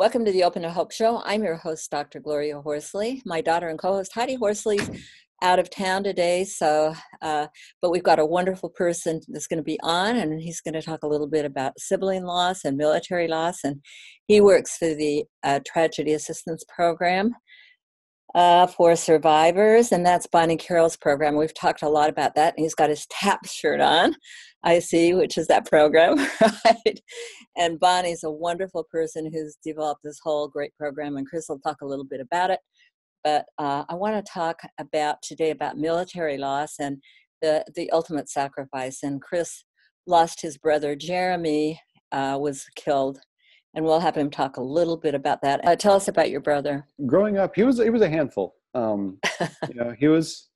Welcome to the Open to Hope Show. I'm your host, Dr. Gloria Horsley. My daughter and co-host Heidi Horsley's out of town today, so uh, but we've got a wonderful person that's going to be on, and he's going to talk a little bit about sibling loss and military loss, and he works for the uh, Tragedy Assistance Program uh, for survivors, and that's Bonnie Carroll's program. We've talked a lot about that, and he's got his TAP shirt on. I see, which is that program, right? And Bonnie's a wonderful person who's developed this whole great program, and Chris will talk a little bit about it. But uh, I want to talk about today about military loss and the the ultimate sacrifice. And Chris lost his brother Jeremy, uh, was killed and we'll have him talk a little bit about that. Uh, tell us about your brother. Growing up, he was he was a handful. Um, you know, he was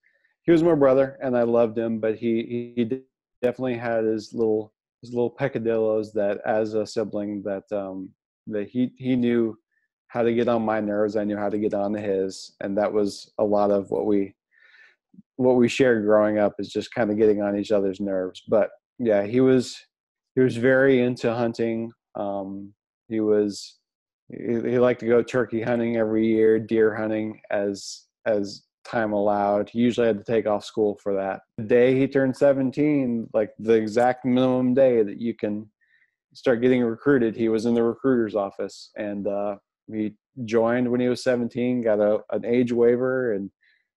he was my brother, and I loved him, but he he definitely had his little his little peccadillos that, as a sibling, that um, that he he knew how to get on my nerves. I knew how to get on his, and that was a lot of what we what we shared growing up is just kind of getting on each other's nerves. But yeah, he was he was very into hunting. Um, he was he, he liked to go turkey hunting every year, deer hunting as as time allowed. He usually had to take off school for that. The day he turned 17, like the exact minimum day that you can start getting recruited, he was in the recruiter's office and uh, he joined when he was 17, got a, an age waiver, and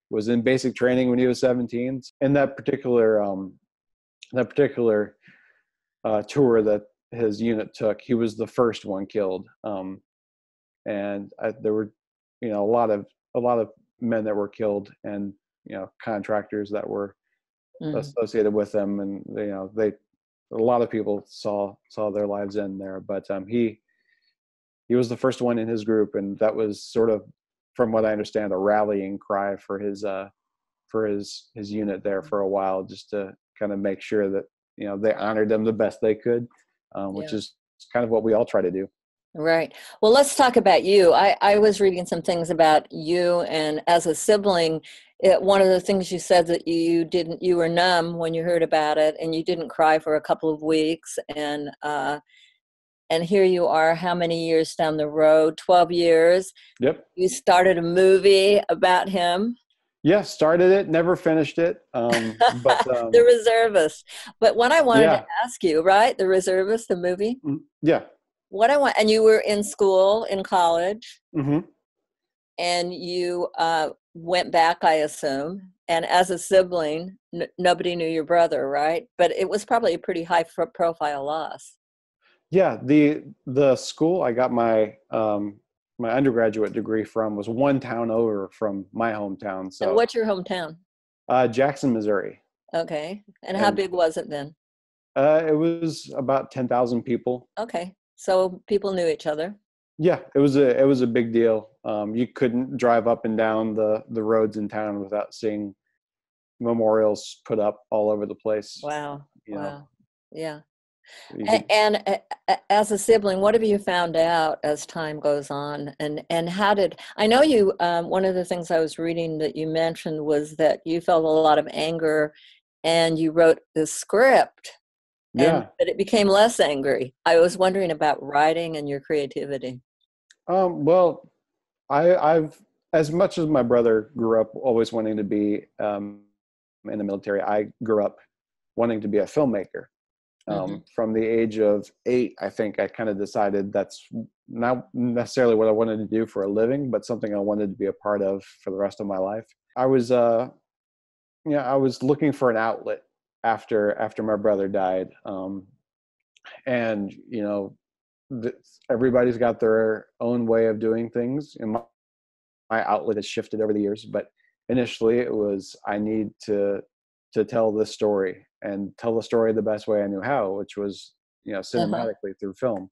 was in basic training when he was 17. In that particular um, that particular uh, tour that his unit took, he was the first one killed. Um, and I, there were, you know, a lot of a lot of men that were killed, and you know, contractors that were mm. associated with them, and you know, they a lot of people saw saw their lives end there. But um, he he was the first one in his group, and that was sort of, from what I understand, a rallying cry for his uh, for his his unit there for a while, just to kind of make sure that you know they honored them the best they could um, which yeah. is kind of what we all try to do. Right. Well, let's talk about you. I, I was reading some things about you, and as a sibling, it, one of the things you said that you didn't, you were numb when you heard about it, and you didn't cry for a couple of weeks, and uh, and here you are, how many years down the road? Twelve years. Yep. You started a movie about him yeah started it never finished it um, but um, the reservist. But what i wanted yeah. to ask you right? The reservist the movie? Mm, yeah. What i want and you were in school in college. Mm-hmm. and you uh, went back i assume. And as a sibling n- nobody knew your brother right? But it was probably a pretty high profile loss. Yeah the the school i got my um, my undergraduate degree from was one town over from my hometown. So, and what's your hometown? Uh, Jackson, Missouri. Okay, and, and how big was it then? Uh, it was about ten thousand people. Okay, so people knew each other. Yeah, it was a it was a big deal. Um, you couldn't drive up and down the the roads in town without seeing memorials put up all over the place. Wow. wow. Know. Yeah. And, and, as a sibling, what have you found out as time goes on? And and how did I know you? Um, one of the things I was reading that you mentioned was that you felt a lot of anger, and you wrote the script. Yeah. And, but it became less angry. I was wondering about writing and your creativity. Um, well, I, I've as much as my brother grew up always wanting to be um, in the military. I grew up wanting to be a filmmaker um, mm-hmm. From the age of eight, I think I kind of decided that's not necessarily what I wanted to do for a living, but something I wanted to be a part of for the rest of my life. I was, uh, you know, I was looking for an outlet after after my brother died, um, and you know, everybody's got their own way of doing things, and my, my outlet has shifted over the years. But initially, it was I need to to tell this story and tell the story the best way I knew how, which was you know uh-huh. cinematically uh-huh. through film.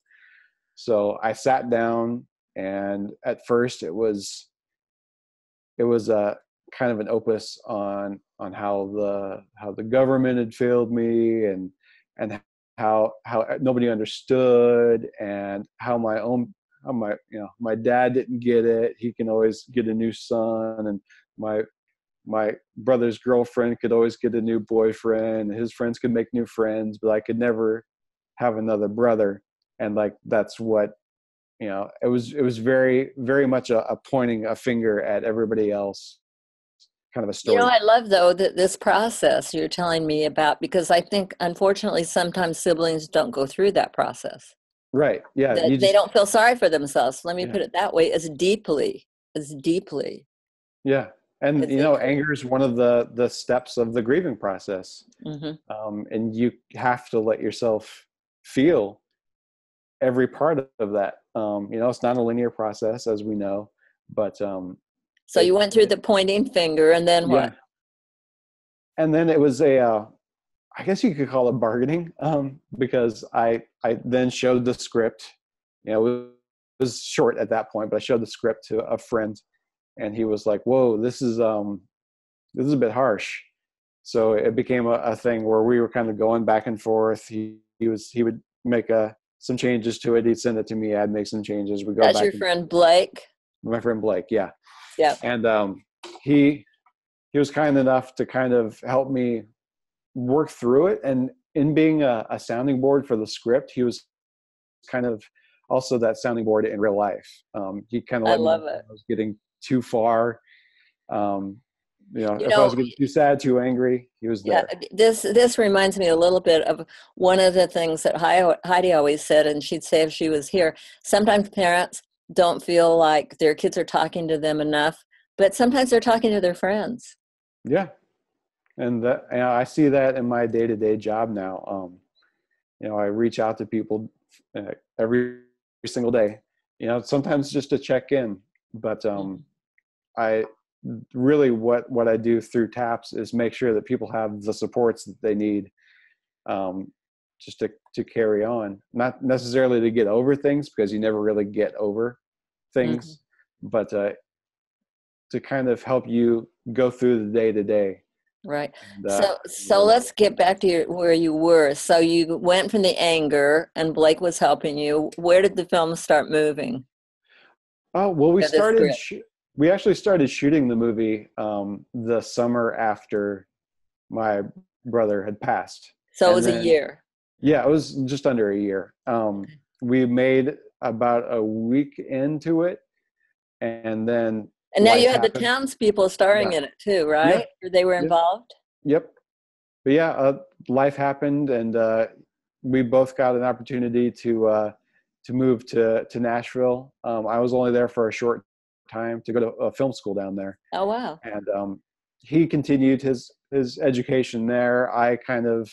So I sat down, and at first it was it was a kind of an opus on on how the how the government had failed me and and how how nobody understood and how my own how my you know my dad didn't get it he can always get a new son and my my brother's girlfriend could always get a new boyfriend his friends could make new friends but i could never have another brother and like that's what you know it was it was very very much a, a pointing a finger at everybody else kind of a story You know, I love though that this process you're telling me about because I think unfortunately sometimes siblings don't go through that process. right yeah That you they don't feel sorry for themselves. Let me Yeah. put it that way, as deeply, as deeply. yeah and you know anger is one of the the steps of the grieving process hmm um, and you have to let yourself feel every part of that um, you know it's not a linear process as we know but um, So you went through the pointing finger, and then what? Yeah. And then it was a, uh, I guess you could call it bargaining, um, because I I then showed the script. You know, it was short at that point, but I showed the script to a friend, and he was like, "Whoa, this is um, this is a bit harsh." So it became a, a thing where we were kind of going back and forth. He he was he would make a some changes to it. He'd send it to me. I'd make some changes. We go That's your and- friend Blake. my friend Blake, yeah. Yeah. And um, he he was kind enough to kind of help me work through it. And in being a, a sounding board for the script, he was kind of also that sounding board in real life. Um, he kind of I love it. I was getting too far. Um, you know, You if I was too sad, too angry, he was Yeah, there. this this reminds me a little bit of one of the things that Heidi always said, and she'd say if she was here. Sometimes parents don't feel like their kids are talking to them enough, but sometimes they're talking to their friends. Yeah. And that and I see that in my day to day job now. Um, you know, I reach out to people uh, every single day. You know, sometimes just to check in, but um, I really what what I do through TAPS is make sure that people have the supports that they need, um, just to to carry on. Not necessarily to get over things because you never really get over things, but uh, to kind of help you go through the day to day. Right. And, uh, So so let's get back to your, where you were. So you went from the anger, and Blake was helping you. Where did the film start moving? Oh well, we started. Sh- we actually started shooting the movie um, the summer after my brother had passed. So it was a year. Yeah, it was just under a year. Um, we made about a week into it, and then And now you had the townspeople starring Yeah. in it too, right? They were involved. Yep. But yeah, uh, life happened, and uh, we both got an opportunity to uh, to move to to Nashville. Um, I was only there for a short time to go to a film school down there. Oh wow. and um, he continued his his education there. I kind of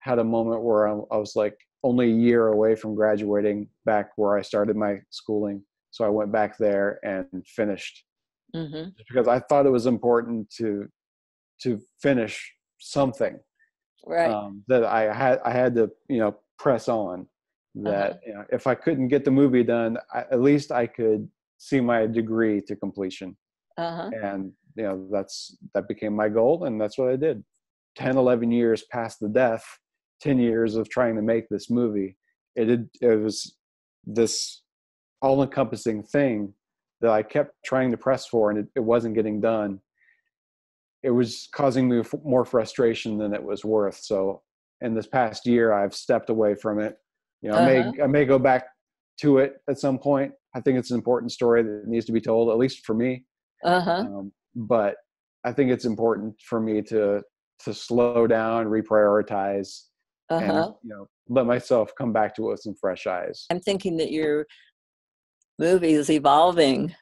had a moment where I, I was like only a year away from graduating back where I started my schooling, so I went back there and finished hmm because I thought it was important to to finish something Right. um, that I had I had to you know press on. That Uh-huh. you know, if I couldn't get the movie done, I, at least I could see my degree to completion. Uh huh. and you know that's that became my goal and that's what i did. 10 11 years past the death 10 years of trying to make this movie it did, it was this all encompassing thing that i kept trying to press for and it, it wasn't getting done. It was causing me f- more frustration than it was worth. So in this past year i've stepped away from it. You know i may i may go back to it at some point i think it's an important story that needs to be told at least for me Uh huh. um, but I think it's important for me to to slow down, reprioritize, Uh and you know let myself come back to it with some fresh eyes. I'm thinking that your movie is evolving.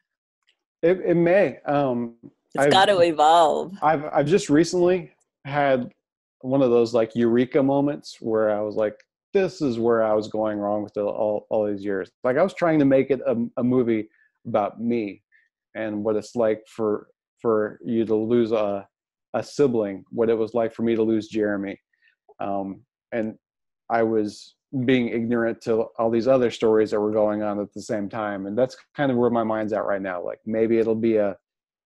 It, it may. Um, It's I've- got to evolve. I've I've just recently had one of those like eureka moments where I was like, this is where I was going wrong with it all all these years. Like I was trying to make it a, a movie about me and what it's like for for you to lose a a sibling, what it was like for me to lose Jeremy, um, and I was being ignorant to all these other stories that were going on at the same time, and that's kind of where my mind's at right now. Like maybe it'll be a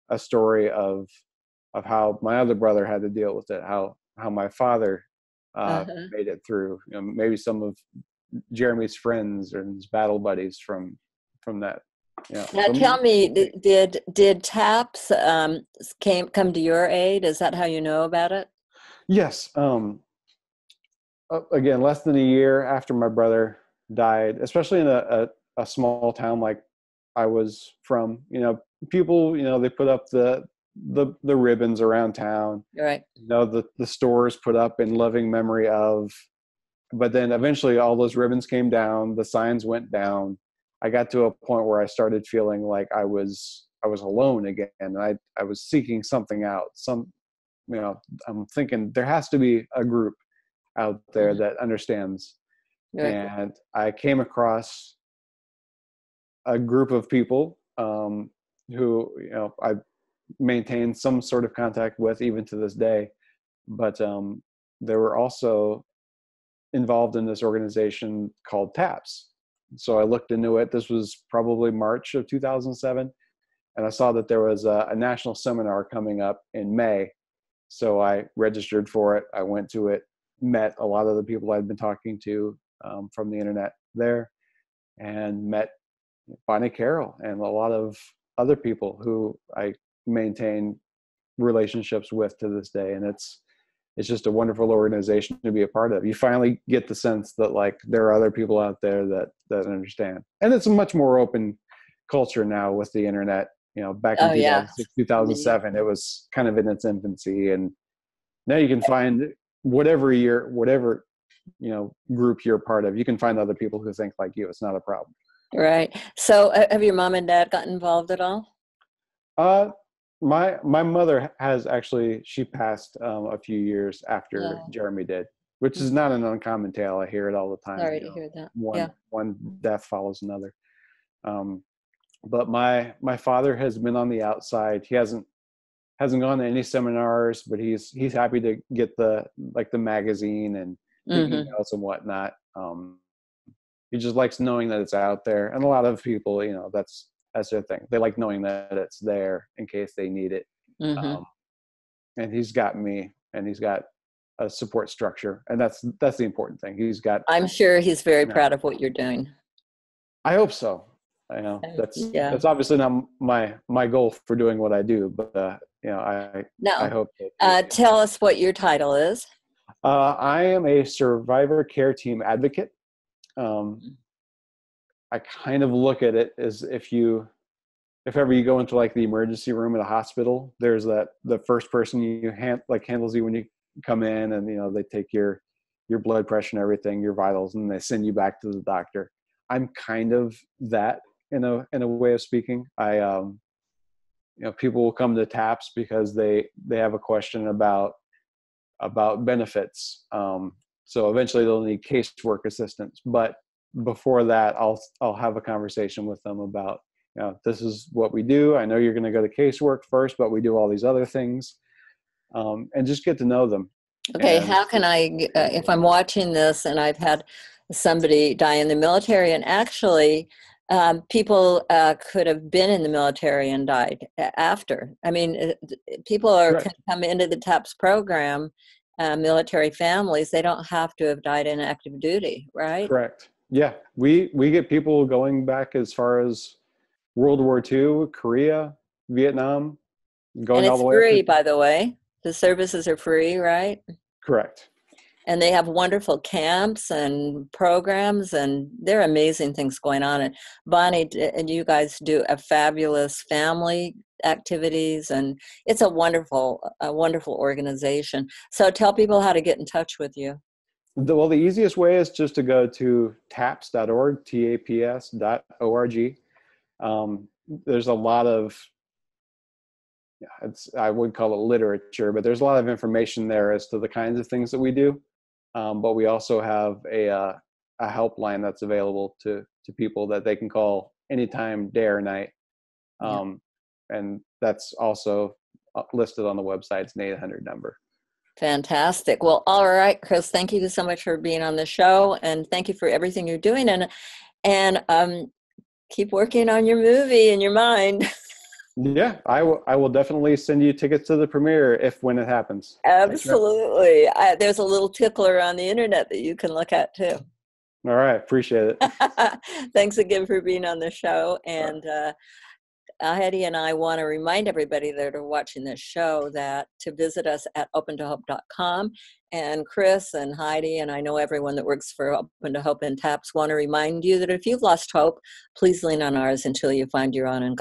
a story of of how my other brother had to deal with it, how how my father uh, Uh-huh. made it through. You know, maybe some of Jeremy's friends and his battle buddies from from that. Yeah. Now tell me, d- did did TAPS um, came come to your aid? Is that how you know about it? Yes. Um, uh, again, less than a year after my brother died, especially in a, a, a small town like I was from. You know, people, you know, they put up the the the ribbons around town. Right. You know, the the stores put up in loving memory of. But then eventually, all those ribbons came down. The signs went down. I got to a point where I started feeling like I was I was alone again. And I I was seeking something out. Some, you know, I'm thinking there has to be a group out there Mm-hmm. that understands. Right. And I came across a group of people um, who you know I maintain some sort of contact with even to this day. But um, they were also involved in this organization called TAPS. So I looked into it. This was probably March of 2007, and I saw that there was a, a national seminar coming up in May. So I registered for it. I went to it, met a lot of the people I'd been talking to um, from the internet there, and met Bonnie Carroll and a lot of other people who I maintain relationships with to this day. And it's it's just a wonderful organization to be a part of. You finally get the sense that like there are other people out there that that understand, and it's a much more open culture now with the internet. You know, back in Oh, yeah. 2007, it was kind of in its infancy, and now you can find whatever your whatever you know group you're part of. You can find other people who think like you. It's not a problem. Right. So, uh, have your mom and dad gotten involved at all? Uh, my my mother has actually she passed um, a few years after Oh. Jeremy did, which is not an uncommon tale. I hear it all the time. Sorry you to hear that. One Yeah. one death follows another. Um, but my my father has been on the outside. He hasn't hasn't gone to any seminars, but he's he's happy to get the like the magazine and Mhm. emails and whatnot. Um, he just likes knowing that it's out there, and a lot of people, you know, that's that's their thing. They like knowing that it's there in case they need it. Mhm. Um, and he's got me, and he's got a support structure, and that's that's the important thing. He's got. I'm sure he's very Yeah. proud of what you're doing. I hope so. I know Uh, that's yeah. that's obviously not my my goal for doing what I do, but uh, you know, I no. I hope. That, uh, tell us what your title is. Uh, I am a survivor care team advocate. Um, I kind of look at it as if you, if ever you go into like the emergency room at a hospital, there's that the first person you hand like handles you when you come in, and you know they take your your blood pressure and everything, your vitals, and they send you back to the doctor. I'm kind of that in a in a way of speaking. I um, you know, people will come to TAPS because they they have a question about about benefits. Um, so eventually they'll need casework assistance. But before that, I'll I'll have a conversation with them about you know this is what we do. I know you're going to go to casework first, but we do all these other things, um, and just get to know them. Okay, And- how can I, uh, if I'm watching this and I've had somebody die in the military, and actually, um, people uh, could have been in the military and died after. I mean, uh, people are can come into the TAPS program, uh, military families. They don't have to have died in active duty, right? Correct. Yeah, we we get people going back as far as World War II, Korea, Vietnam, going all the way. to- free, by the way. The services are free, right? Correct. and they have wonderful camps and programs and there are amazing things going on and bonnie and you guys do a fabulous family activities and it's a wonderful a wonderful organization so tell people how to get in touch with you The, well, the easiest way is just to go to taps.org, T-A-P-S dot O-R-G. Um, there's a lot of, it's, I would call it literature, but there's a lot of information there as to the kinds of things that we do. Um, but we also have a, uh, a helpline that's available to, to people that they can call anytime, day or night. Yeah. Um, And that's also uh, listed on the website. It's an 800 number. Fantastic well all right chris thank you so much for being on the show and thank you for everything you're doing and and um keep working on your movie in your mind Yeah, I will. I will definitely send you tickets to the premiere if when it happens. Absolutely. I, there's a little tickler on the internet that you can look at too. All right, appreciate it. Thanks again for being on the show. And uh, Uh, Heidi and I want to remind everybody that are watching this show that to visit us at opentohope.com. And Chris and Heidi, and I know everyone that works for Open to Hope and TAPS want to remind you that if you've lost hope, please lean on ours until you find your own. And God